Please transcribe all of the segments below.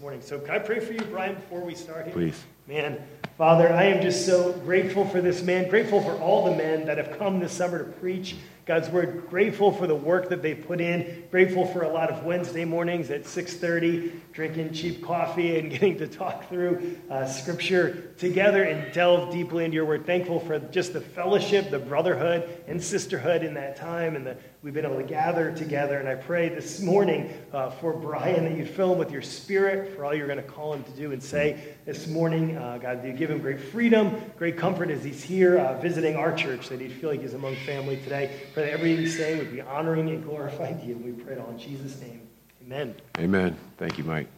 morning. So, can I pray for you, Brian, before we start here? Please. Man, Father, I am just so grateful for this man, grateful for all the men that have come this summer to preach God's word, grateful for the work that they put in, grateful for a lot of Wednesday mornings at 6:30, drinking cheap coffee and getting to talk through uh, scripture together and delve deeply into your word. Thankful for just the fellowship, the brotherhood and sisterhood in that time, and that we've been able to gather together. And I pray this morning uh, for Brian that you'd fill him with your spirit for all you're going to call him to do and say this morning. Uh, God, you give him great freedom, great comfort as he's here uh, visiting our church, that he'd feel like he's among family today. Pray that everything he's saying would be honoring and glorifying to you. And we pray it all in Jesus' name. Amen. Amen. Thank you, Mike.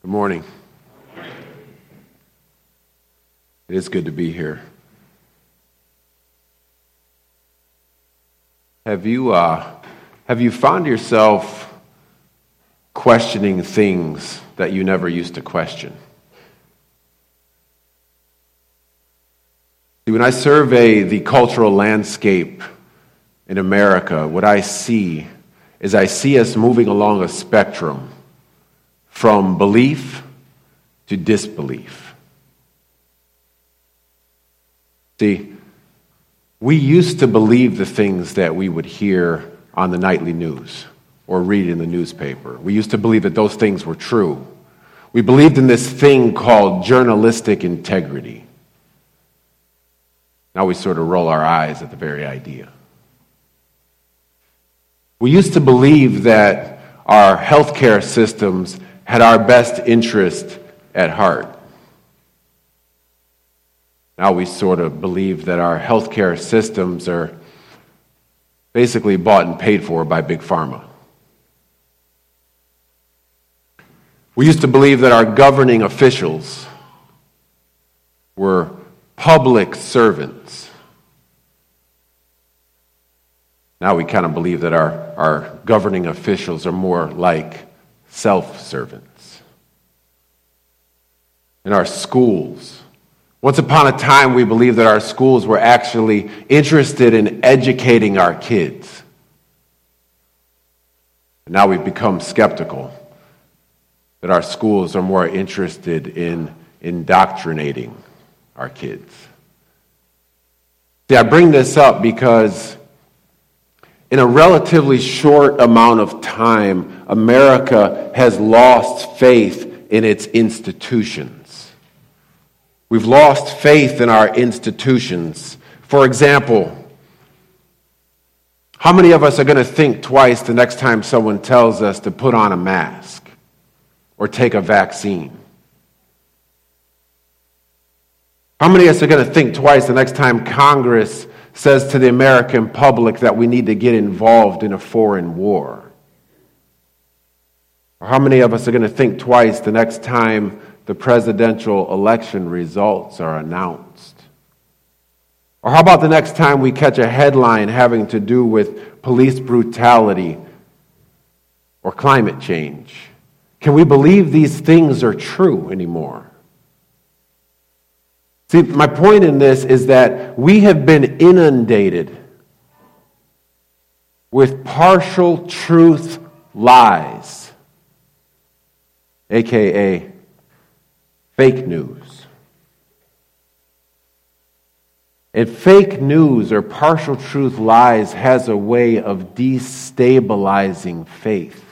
Good morning. It is good to be here. Have you, uh, have you found yourself questioning things that you never used to question? See, when I survey the cultural landscape in America, what I see is I see us moving along a spectrum from belief to disbelief. See, we used to believe the things that we would hear on the nightly news or read in the newspaper. We used to believe that those things were true. We believed in this thing called journalistic integrity. Now we sort of roll our eyes at the very idea. We used to believe that our healthcare systems had our best interest at heart. Now we sort of believe that our healthcare systems are basically bought and paid for by Big Pharma. We used to believe that our governing officials were public servants. Now we kind of believe that our, our governing officials are more like self servants. In our schools, once upon a time, we believed that our schools were actually interested in educating our kids. Now we've become skeptical that our schools are more interested in indoctrinating our kids. See, I bring this up because in a relatively short amount of time, America has lost faith in its institutions. We've lost faith in our institutions. For example, how many of us are going to think twice the next time someone tells us to put on a mask or take a vaccine? How many of us are going to think twice the next time Congress says to the American public that we need to get involved in a foreign war? Or how many of us are going to think twice the next time the presidential election results are announced? Or how about the next time we catch a headline having to do with police brutality or climate change? Can we believe these things are true anymore? See, my point in this is that we have been inundated with partial truth lies, aka fake news. And fake news or partial truth lies has a way of destabilizing faith.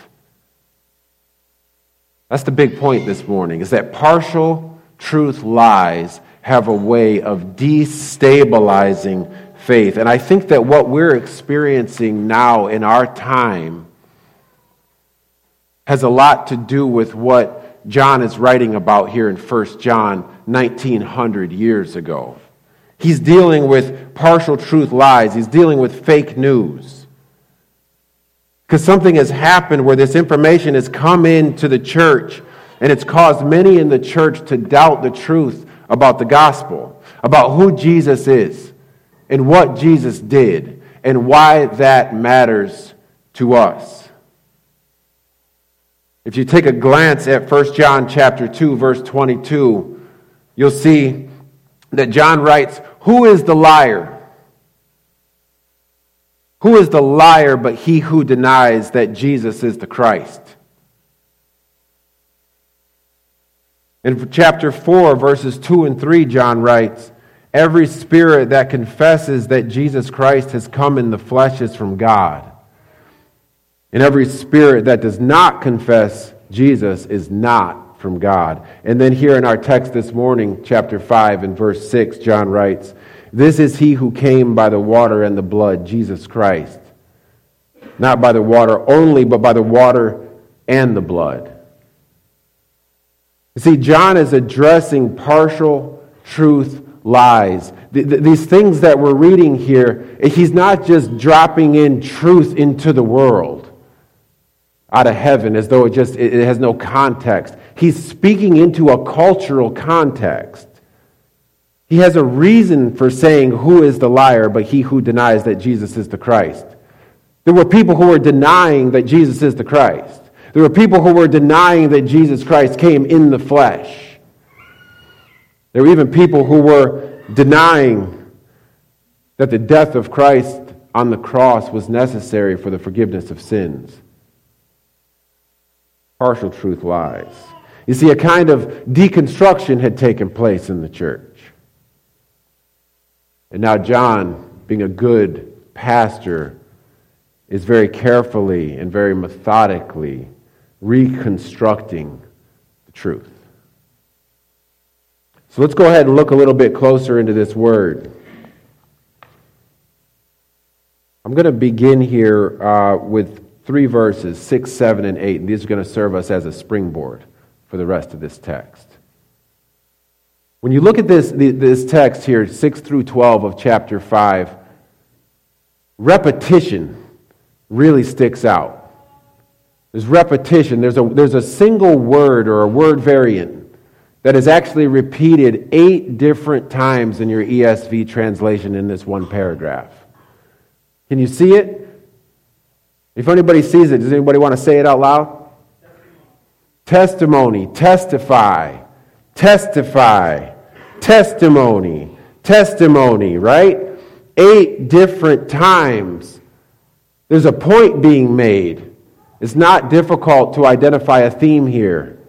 That's the big point this morning, is that partial truth lies have a way of destabilizing faith. And I think that what we're experiencing now in our time has a lot to do with what John is writing about here in 1 John 1900 years ago. He's dealing with partial truth lies, he's dealing with fake news. Because something has happened where this information has come into the church and it's caused many in the church to doubt the truth about the gospel, about who Jesus is and what Jesus did and why that matters to us. If you take a glance at 1 John chapter 2 verse 22, you'll see that John writes, "Who is the liar?" Who is the liar but he who denies that Jesus is the Christ? In chapter 4, verses 2 and 3, John writes, Every spirit that confesses that Jesus Christ has come in the flesh is from God. And every spirit that does not confess Jesus is not from God. And then here in our text this morning, chapter 5 and verse 6, John writes, This is he who came by the water and the blood, Jesus Christ. Not by the water only, but by the water and the blood. You see, John is addressing partial truth lies. These things that we're reading here, he's not just dropping in truth into the world out of heaven as though it just it has no context. He's speaking into a cultural context. He has a reason for saying who is the liar, but he who denies that Jesus is the Christ. There were people who were denying that Jesus is the Christ. There were people who were denying that Jesus Christ came in the flesh. There were even people who were denying that the death of Christ on the cross was necessary for the forgiveness of sins. Partial truth lies. You see, a kind of deconstruction had taken place in the church. And now, John, being a good pastor, is very carefully and very methodically reconstructing the truth. So let's go ahead and look a little bit closer into this word. I'm going to begin here uh, with three verses, 6, 7, and 8. And these are going to serve us as a springboard for the rest of this text. When you look at this, this text here, 6 through 12 of chapter 5, repetition really sticks out. There's repetition. There's a, there's a single word or a word variant that is actually repeated eight different times in your ESV translation in this one paragraph. Can you see it? If anybody sees it, does anybody want to say it out loud? Testimony, testify, testify, testimony, testimony, right? Eight different times. There's a point being made. It's not difficult to identify a theme here.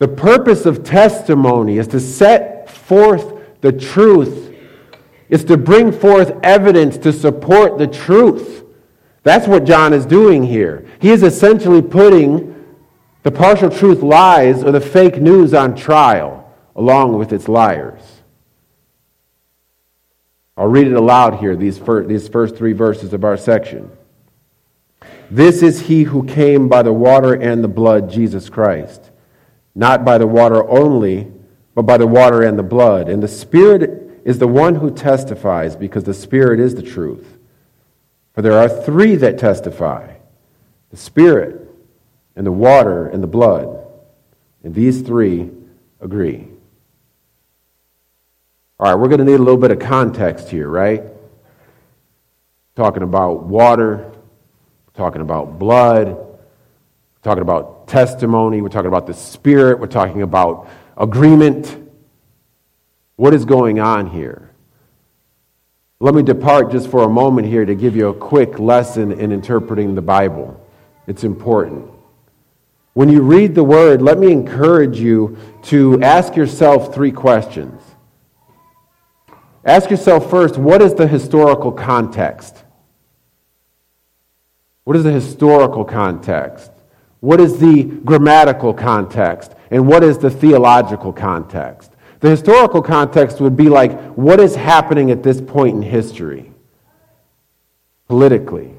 The purpose of testimony is to set forth the truth, it's to bring forth evidence to support the truth. That's what John is doing here. He is essentially putting the partial truth lies or the fake news on trial along with its liars. I'll read it aloud here, these first, these first three verses of our section. This is he who came by the water and the blood, Jesus Christ not by the water only, but by the water and the blood. And the Spirit is the one who testifies, because the Spirit is the truth. For there are three that testify the Spirit, and the water, and the blood. And these three agree. All right, we're going to need a little bit of context here, right? Talking about water, talking about blood, talking about testimony, we're talking about the Spirit, we're talking about agreement. What is going on here? Let me depart just for a moment here to give you a quick lesson in interpreting the Bible. It's important. When you read the Word, let me encourage you to ask yourself three questions. Ask yourself first, what is the historical context? What is the historical context? What is the grammatical context? And what is the theological context? The historical context would be like what is happening at this point in history? Politically,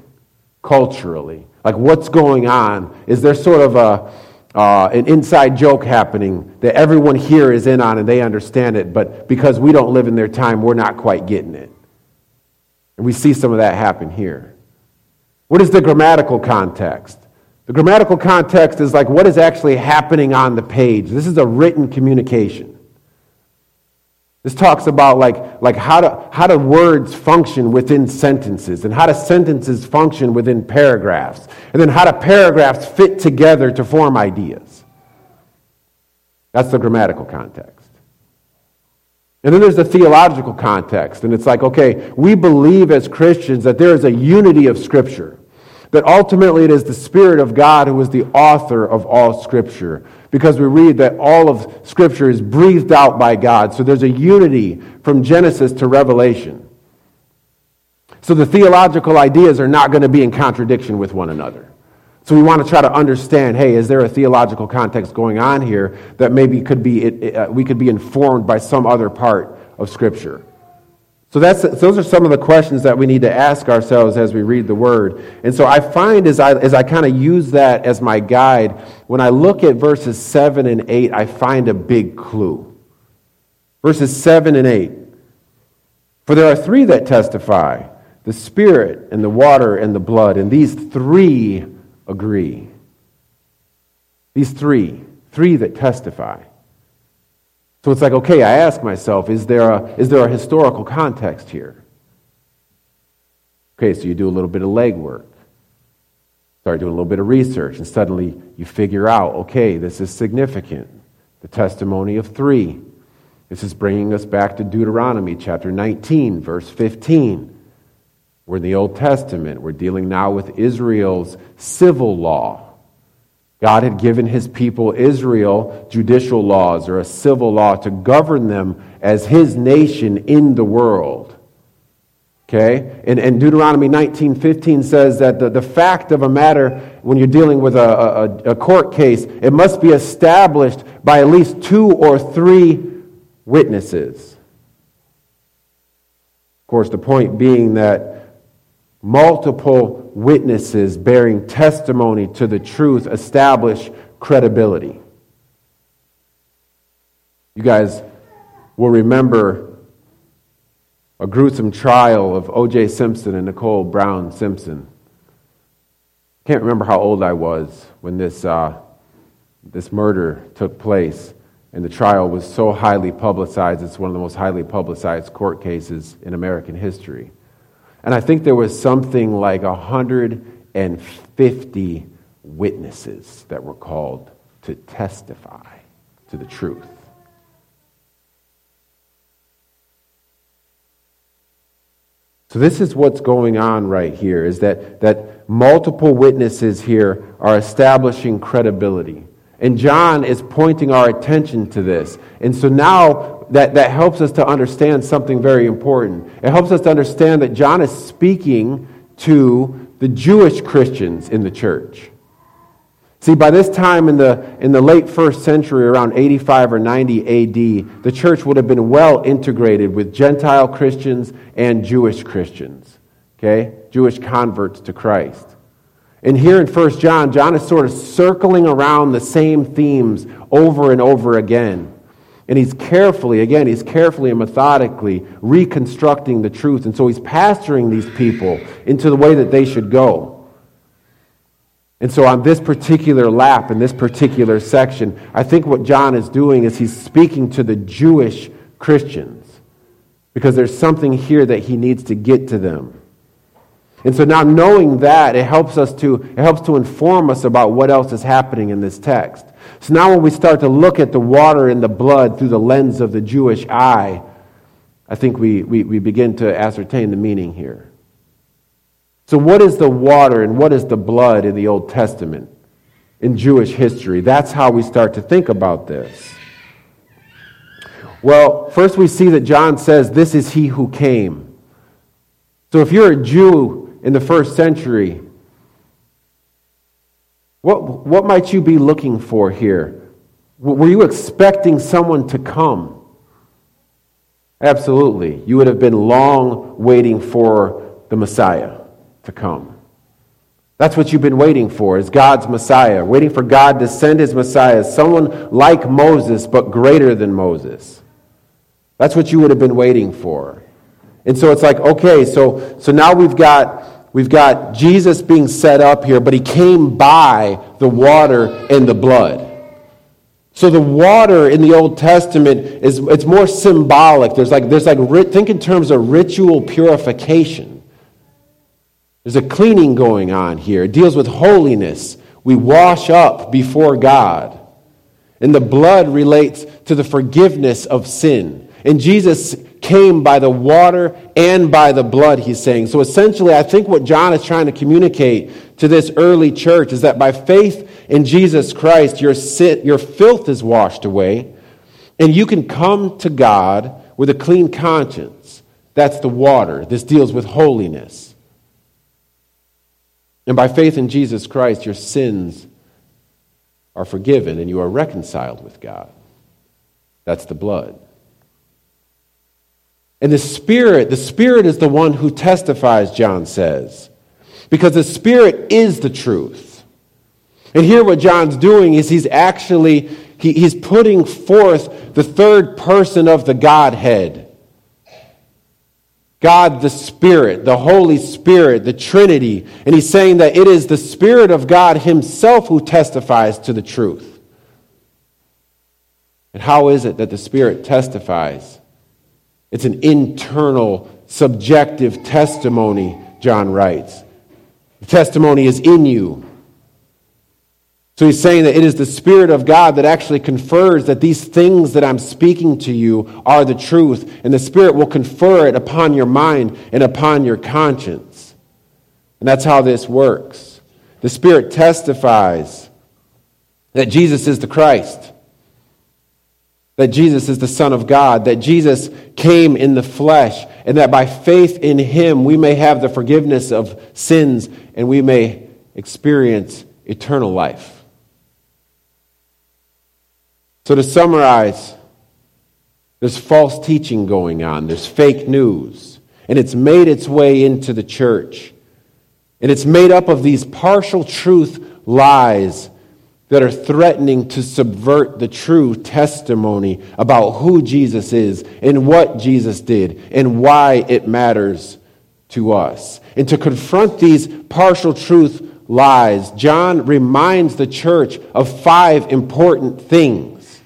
culturally. Like what's going on? Is there sort of a, uh, an inside joke happening that everyone here is in on and they understand it, but because we don't live in their time, we're not quite getting it? And we see some of that happen here. What is the grammatical context? The grammatical context is like what is actually happening on the page. This is a written communication. This talks about like, like how, do, how do words function within sentences and how do sentences function within paragraphs and then how do paragraphs fit together to form ideas. That's the grammatical context. And then there's the theological context and it's like, okay, we believe as Christians that there is a unity of Scripture that ultimately it is the Spirit of God who is the author of all Scripture. Because we read that all of Scripture is breathed out by God. So there's a unity from Genesis to Revelation. So the theological ideas are not going to be in contradiction with one another. So we want to try to understand, hey, is there a theological context going on here that maybe could be, it, it, uh, we could be informed by some other part of Scripture? So that's, those are some of the questions that we need to ask ourselves as we read the Word. And so I find as I, as I kind of use that as my guide, when I look at verses 7 and 8, I find a big clue. Verses 7 and 8. For there are three that testify the Spirit, and the water, and the blood, and these three agree. These three, three that testify. So it's like, okay, I ask myself, is there a, is there a historical context here? Okay, so you do a little bit of legwork, start doing a little bit of research, and suddenly you figure out, okay, this is significant. The testimony of three. This is bringing us back to Deuteronomy chapter 19, verse 15. We're in the Old Testament. We're dealing now with Israel's civil law. God had given his people Israel judicial laws or a civil law to govern them as his nation in the world. Okay? And, and Deuteronomy 19.15 says that the, the fact of a matter, when you're dealing with a, a, a court case, it must be established by at least two or three witnesses. Of course, the point being that multiple witnesses bearing testimony to the truth establish credibility. You guys will remember a gruesome trial of O.J. Simpson and Nicole Brown Simpson. Can't remember how old I was when this, uh, this murder took place, and the trial was so highly publicized. It's one of the most highly publicized court cases in American history. And I think there was something like 150 witnesses that were called to testify to the truth. So this is what's going on right here is that, that multiple witnesses here are establishing credibility. And John is pointing our attention to this. And so now that, that helps us to understand something very important. It helps us to understand that John is speaking to the Jewish Christians in the church. See, by this time in the, in the late first century, around 85 or 90 AD, the church would have been well integrated with Gentile Christians and Jewish Christians, okay? Jewish converts to Christ. And here in 1 John, John is sort of circling around the same themes over and over again. And he's carefully, again, he's carefully and methodically reconstructing the truth. And so he's pastoring these people into the way that they should go. And so on this particular lap, in this particular section, I think what John is doing is he's speaking to the Jewish Christians because there's something here that he needs to get to them. And so now knowing that, it helps us to, it helps to inform us about what else is happening in this text. So now when we start to look at the water and the blood through the lens of the Jewish eye, I think we, we, we begin to ascertain the meaning here. So, what is the water and what is the blood in the Old Testament, in Jewish history? That's how we start to think about this. Well, first we see that John says, This is he who came. So, if you're a Jew in the first century, what, what might you be looking for here? Were you expecting someone to come? Absolutely. You would have been long waiting for the Messiah to come. That's what you've been waiting for, is God's Messiah, waiting for God to send his Messiah, someone like Moses, but greater than Moses. That's what you would have been waiting for. And so it's like, okay, so, so now we've got We've got Jesus being set up here, but he came by the water and the blood. So the water in the Old Testament is it's more symbolic. There's like there's like think in terms of ritual purification. There's a cleaning going on here. It deals with holiness. We wash up before God. And the blood relates to the forgiveness of sin. And Jesus came by the water and by the blood, he's saying. So essentially, I think what John is trying to communicate to this early church is that by faith in Jesus Christ, your, sin, your filth is washed away, and you can come to God with a clean conscience. That's the water. This deals with holiness. And by faith in Jesus Christ, your sins are forgiven and you are reconciled with God. That's the blood. And the Spirit, the Spirit is the one who testifies, John says, because the Spirit is the truth. And here, what John's doing is he's actually he, he's putting forth the third person of the Godhead. God the Spirit, the Holy Spirit, the Trinity. And he's saying that it is the Spirit of God Himself who testifies to the truth. And how is it that the Spirit testifies? It's an internal, subjective testimony, John writes. The testimony is in you. So he's saying that it is the Spirit of God that actually confers that these things that I'm speaking to you are the truth, and the Spirit will confer it upon your mind and upon your conscience. And that's how this works. The Spirit testifies that Jesus is the Christ that Jesus is the Son of God, that Jesus came in the flesh, and that by faith in him we may have the forgiveness of sins and we may experience eternal life. So, to summarize, there's false teaching going on, there's fake news, and it's made its way into the church. And it's made up of these partial truth lies that are threatening to subvert the true testimony about who Jesus is and what Jesus did and why it matters to us. And to confront these partial truth lies, John reminds the church of five important things.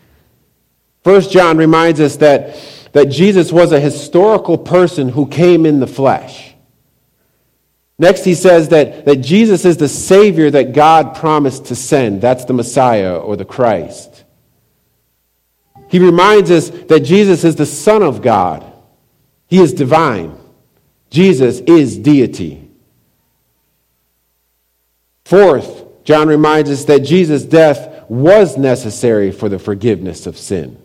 First, John reminds us that, that Jesus was a historical person who came in the flesh. Next, he says that, that Jesus is the Savior that God promised to send. That's the Messiah or the Christ. He reminds us that Jesus is the Son of God, He is divine. Jesus is deity. Fourth, John reminds us that Jesus' death was necessary for the forgiveness of sin.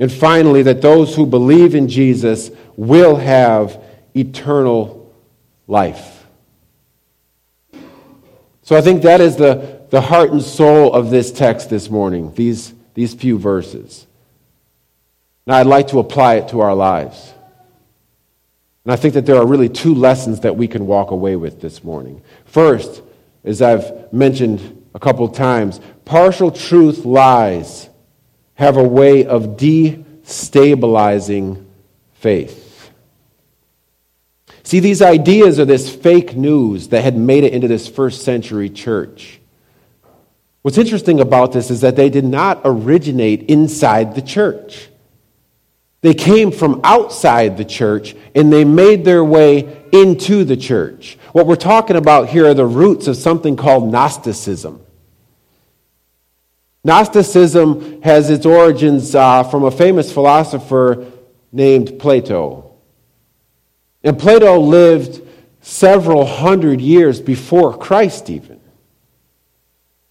And finally, that those who believe in Jesus will have eternal life. So I think that is the, the heart and soul of this text this morning, these, these few verses. Now I'd like to apply it to our lives. And I think that there are really two lessons that we can walk away with this morning. First, as I've mentioned a couple times, partial truth lies have a way of destabilizing faith. See, these ideas are this fake news that had made it into this first century church. What's interesting about this is that they did not originate inside the church. They came from outside the church and they made their way into the church. What we're talking about here are the roots of something called Gnosticism. Gnosticism has its origins uh, from a famous philosopher named Plato. And Plato lived several hundred years before Christ, even.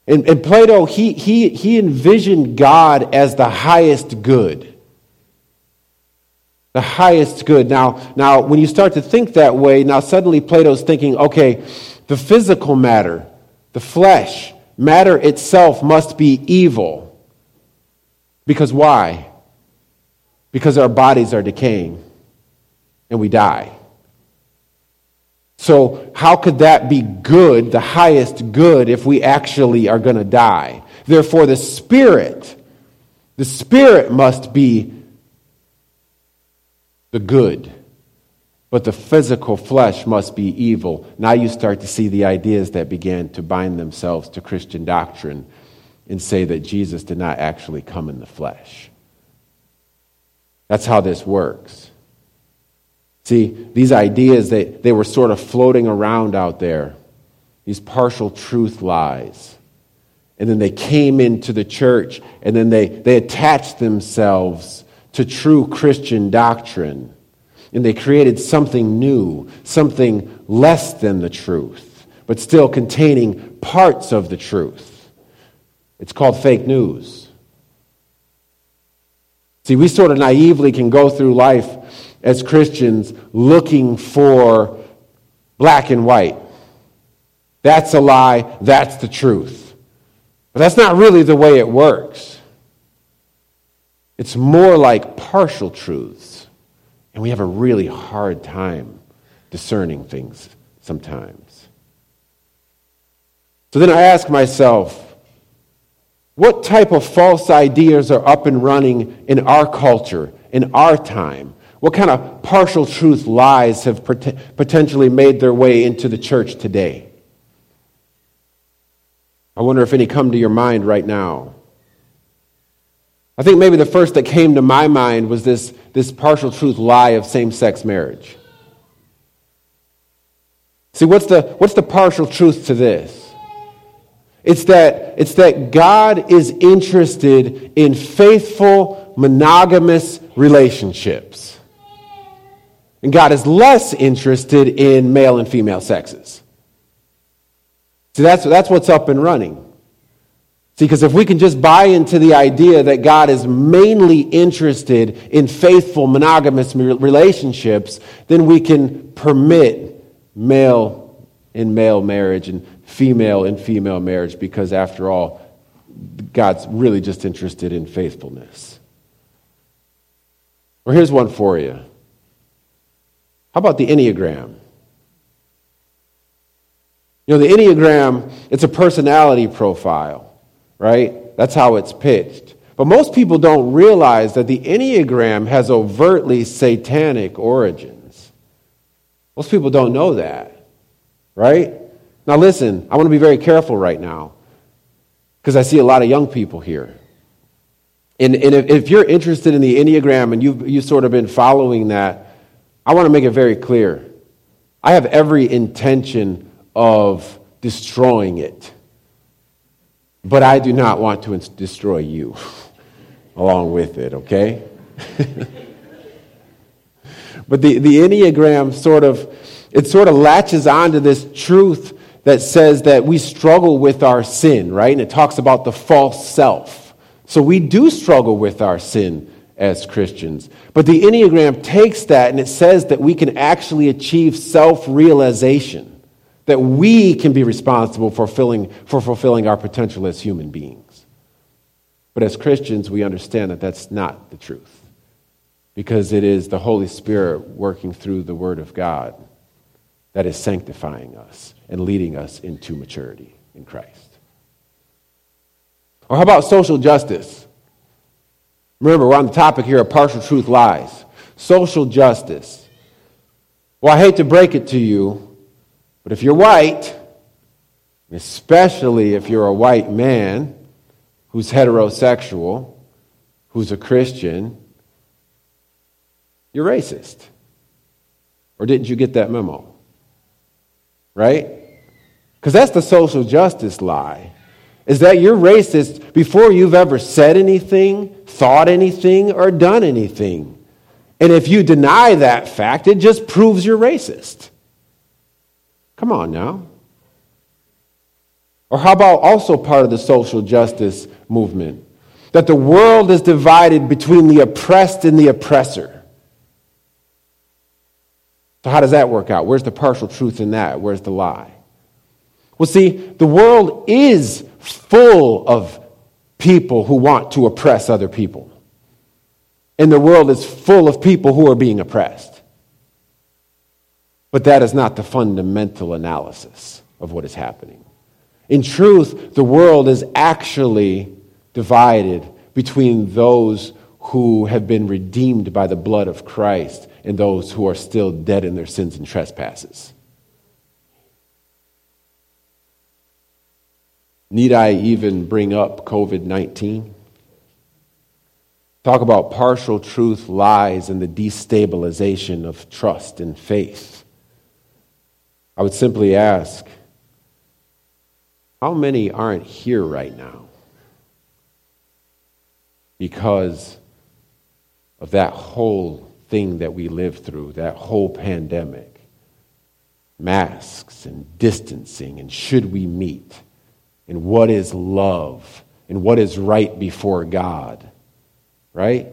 And, and Plato, he, he, he envisioned God as the highest good. The highest good. Now, now, when you start to think that way, now suddenly Plato's thinking, okay, the physical matter, the flesh, matter itself must be evil. Because why? Because our bodies are decaying and we die. So, how could that be good, the highest good, if we actually are going to die? Therefore, the Spirit, the Spirit must be the good, but the physical flesh must be evil. Now you start to see the ideas that began to bind themselves to Christian doctrine and say that Jesus did not actually come in the flesh. That's how this works. See, these ideas, they, they were sort of floating around out there, these partial truth lies. And then they came into the church and then they, they attached themselves to true Christian doctrine. And they created something new, something less than the truth, but still containing parts of the truth. It's called fake news. See, we sort of naively can go through life as Christians looking for black and white. That's a lie, that's the truth. But that's not really the way it works. It's more like partial truths. And we have a really hard time discerning things sometimes. So then I ask myself, what type of false ideas are up and running in our culture, in our time? What kind of partial truth lies have potentially made their way into the church today? I wonder if any come to your mind right now. I think maybe the first that came to my mind was this, this partial truth lie of same sex marriage. See, what's the, what's the partial truth to this? It's that, it's that God is interested in faithful, monogamous relationships. And God is less interested in male and female sexes. See, that's, that's what's up and running. See, because if we can just buy into the idea that God is mainly interested in faithful monogamous relationships, then we can permit male in male marriage and female in female marriage because, after all, God's really just interested in faithfulness. Well, here's one for you. How about the Enneagram? You know, the Enneagram, it's a personality profile right? That's how it's pitched. But most people don't realize that the Enneagram has overtly satanic origins. Most people don't know that, right? Now, listen, I want to be very careful right now because I see a lot of young people here. And, and if, if, you're interested in the Enneagram and you've, you've sort of been following that, I want to make it very clear. I have every intention of destroying it. But I do not want to destroy you along with it, okay? but the, the Enneagram sort of, it sort of latches onto this truth that says that we struggle with our sin, right? And it talks about the false self. So we do struggle with our sin as Christians. But the Enneagram takes that and it says that we can actually achieve self realization that we can be responsible for fulfilling, for fulfilling our potential as human beings. But as Christians, we understand that that's not the truth because it is the Holy Spirit working through the Word of God that is sanctifying us and leading us into maturity in Christ. Or how about social justice? Remember, we're on the topic here of partial truth lies. Social justice. Well, I hate to break it to you, but if you're white, especially if you're a white man who's heterosexual, who's a Christian, you're racist. Or didn't you get that memo? Right? Because that's the social justice lie. Is that you're racist before you've ever said anything, thought anything, or done anything. And if you deny that fact, it just proves you're racist. Come on now. Or how about also part of the social justice movement? That the world is divided between the oppressed and the oppressor. So, how does that work out? Where's the partial truth in that? Where's the lie? Well, see, the world is full of people who want to oppress other people. And the world is full of people who are being oppressed. But that is not the fundamental analysis of what is happening. In truth, the world is actually divided between those who have been redeemed by the blood of Christ and those who are still dead in their sins and trespasses. Need I even bring up COVID 19? Talk about partial truth, lies, and the destabilization of trust and faith. I would simply ask how many aren't here right now? Because of that whole thing that we lived through, that whole pandemic. Masks and distancing, and should we meet, and what is love, and what is right before God, right?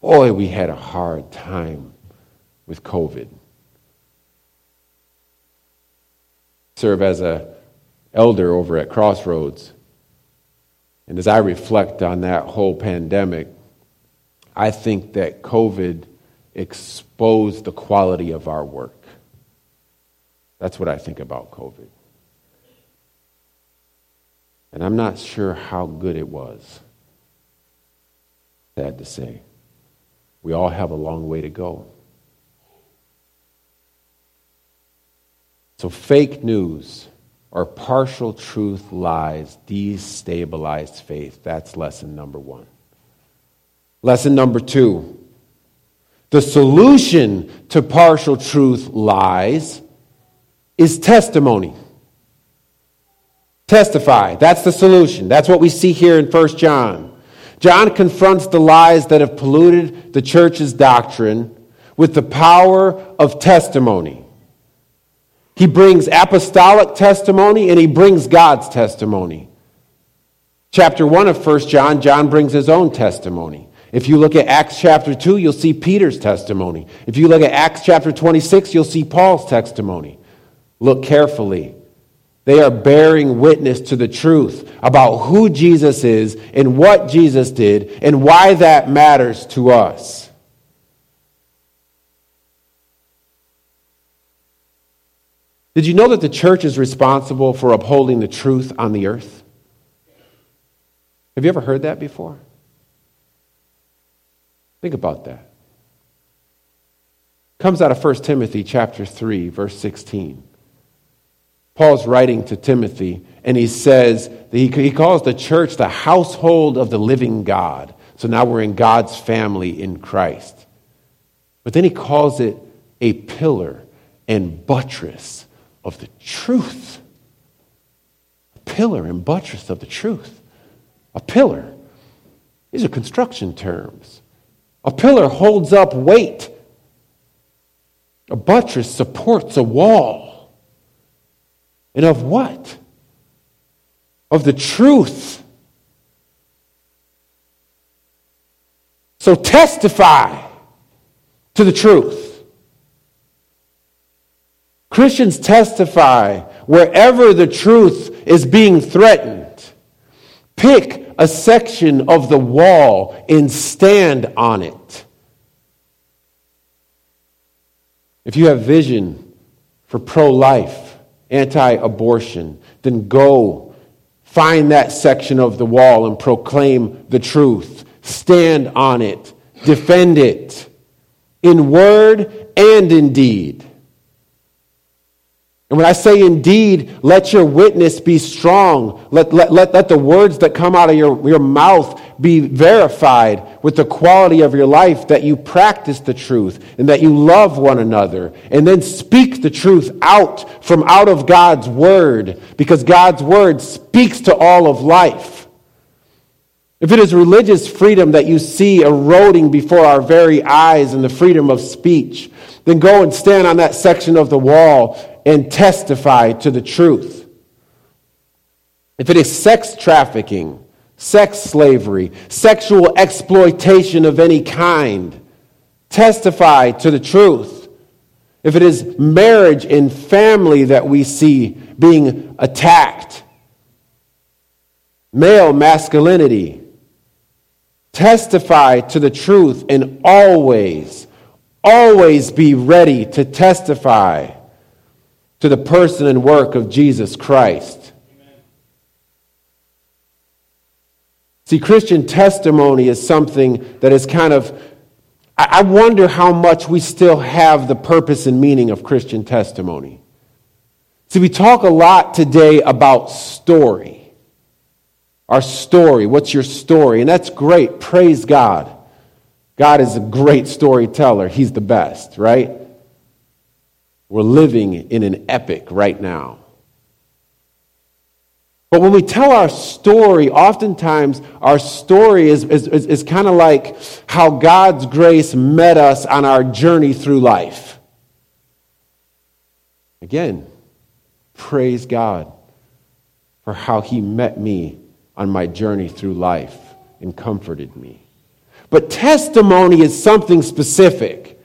Boy, we had a hard time with COVID. Serve as a elder over at Crossroads. And as I reflect on that whole pandemic, I think that COVID exposed the quality of our work. That's what I think about COVID. And I'm not sure how good it was. Sad to say. We all have a long way to go. So, fake news or partial truth lies destabilize faith. That's lesson number one. Lesson number two the solution to partial truth lies is testimony. Testify. That's the solution. That's what we see here in 1 John. John confronts the lies that have polluted the church's doctrine with the power of testimony. He brings apostolic testimony and he brings God's testimony. Chapter 1 of 1 John, John brings his own testimony. If you look at Acts chapter 2, you'll see Peter's testimony. If you look at Acts chapter 26, you'll see Paul's testimony. Look carefully. They are bearing witness to the truth about who Jesus is and what Jesus did and why that matters to us. Did you know that the church is responsible for upholding the truth on the earth? Have you ever heard that before? Think about that. Comes out of 1 Timothy chapter 3 verse 16. Paul's writing to Timothy and he says he, he calls the church the household of the living God. So now we're in God's family in Christ. But then he calls it a pillar and buttress of the truth. A pillar and buttress of the truth. A pillar. These are construction terms. A pillar holds up weight. A buttress supports a wall. And of what? Of the truth. So testify to the truth. Christians testify wherever the truth is being threatened. Pick a section of the wall and stand on it. If you have vision for pro life, anti abortion, then go find that section of the wall and proclaim the truth. Stand on it, defend it in word and in deed. And when I say indeed, let your witness be strong. Let, let, let, let the words that come out of your, your mouth be verified with the quality of your life that you practice the truth and that you love one another. And then speak the truth out from out of God's word because God's word speaks to all of life. If it is religious freedom that you see eroding before our very eyes and the freedom of speech, then go and stand on that section of the wall and testify to the truth. If it is sex trafficking, sex slavery, sexual exploitation of any kind, testify to the truth. If it is marriage and family that we see being attacked, male masculinity, testify to the truth and always, always be ready to testify to the person and work of Jesus Christ. See, Christian testimony is something that is kind of, I wonder how much we still have the purpose and meaning of Christian testimony. See, we talk a lot today about story. Our story. What's your story? And that's great. Praise God. God is a great storyteller. He's the best, right? We're living in an epic right now. But when we tell our story, oftentimes our story is, is, is, is kind of like how God's grace met us on our journey through life. Again, praise God for how He met me on my journey through life and comforted me. But testimony is something specific.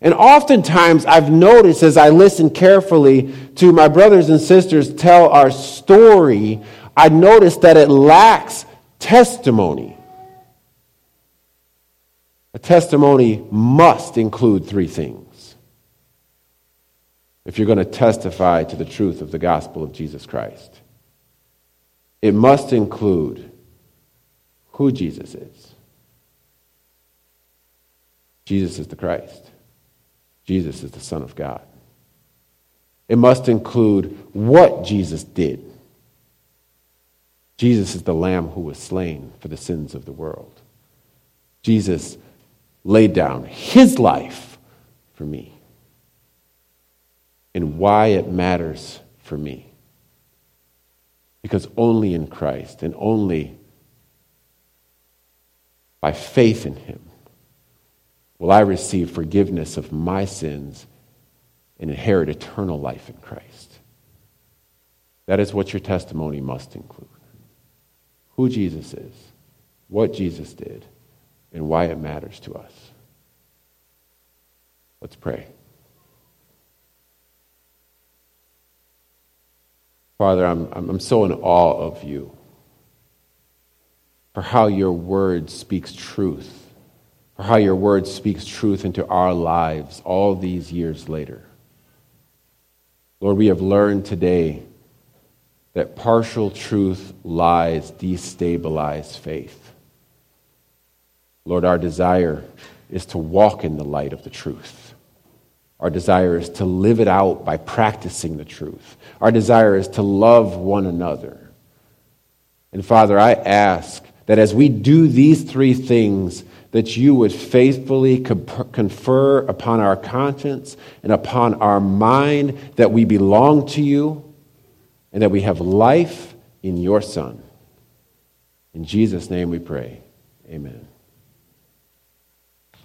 And oftentimes, I've noticed as I listen carefully to my brothers and sisters tell our story, I notice that it lacks testimony. A testimony must include three things if you're going to testify to the truth of the gospel of Jesus Christ. It must include who Jesus is. Jesus is the Christ. Jesus is the Son of God. It must include what Jesus did. Jesus is the Lamb who was slain for the sins of the world. Jesus laid down his life for me and why it matters for me. Because only in Christ and only by faith in him will I receive forgiveness of my sins and inherit eternal life in Christ. That is what your testimony must include who Jesus is, what Jesus did, and why it matters to us. Let's pray. Father, I'm, I'm so in awe of you for how your word speaks truth for how your word speaks truth into our lives all these years later. Lord, we have learned today that partial truth lies destabilize faith. Lord, our desire is to walk in the light of the truth. Our desire is to live it out by practicing the truth. Our desire is to love one another. And Father, I ask that as we do these three things, that you would faithfully confer upon our conscience and upon our mind that we belong to you and that we have life in your Son. In Jesus' name we pray. Amen.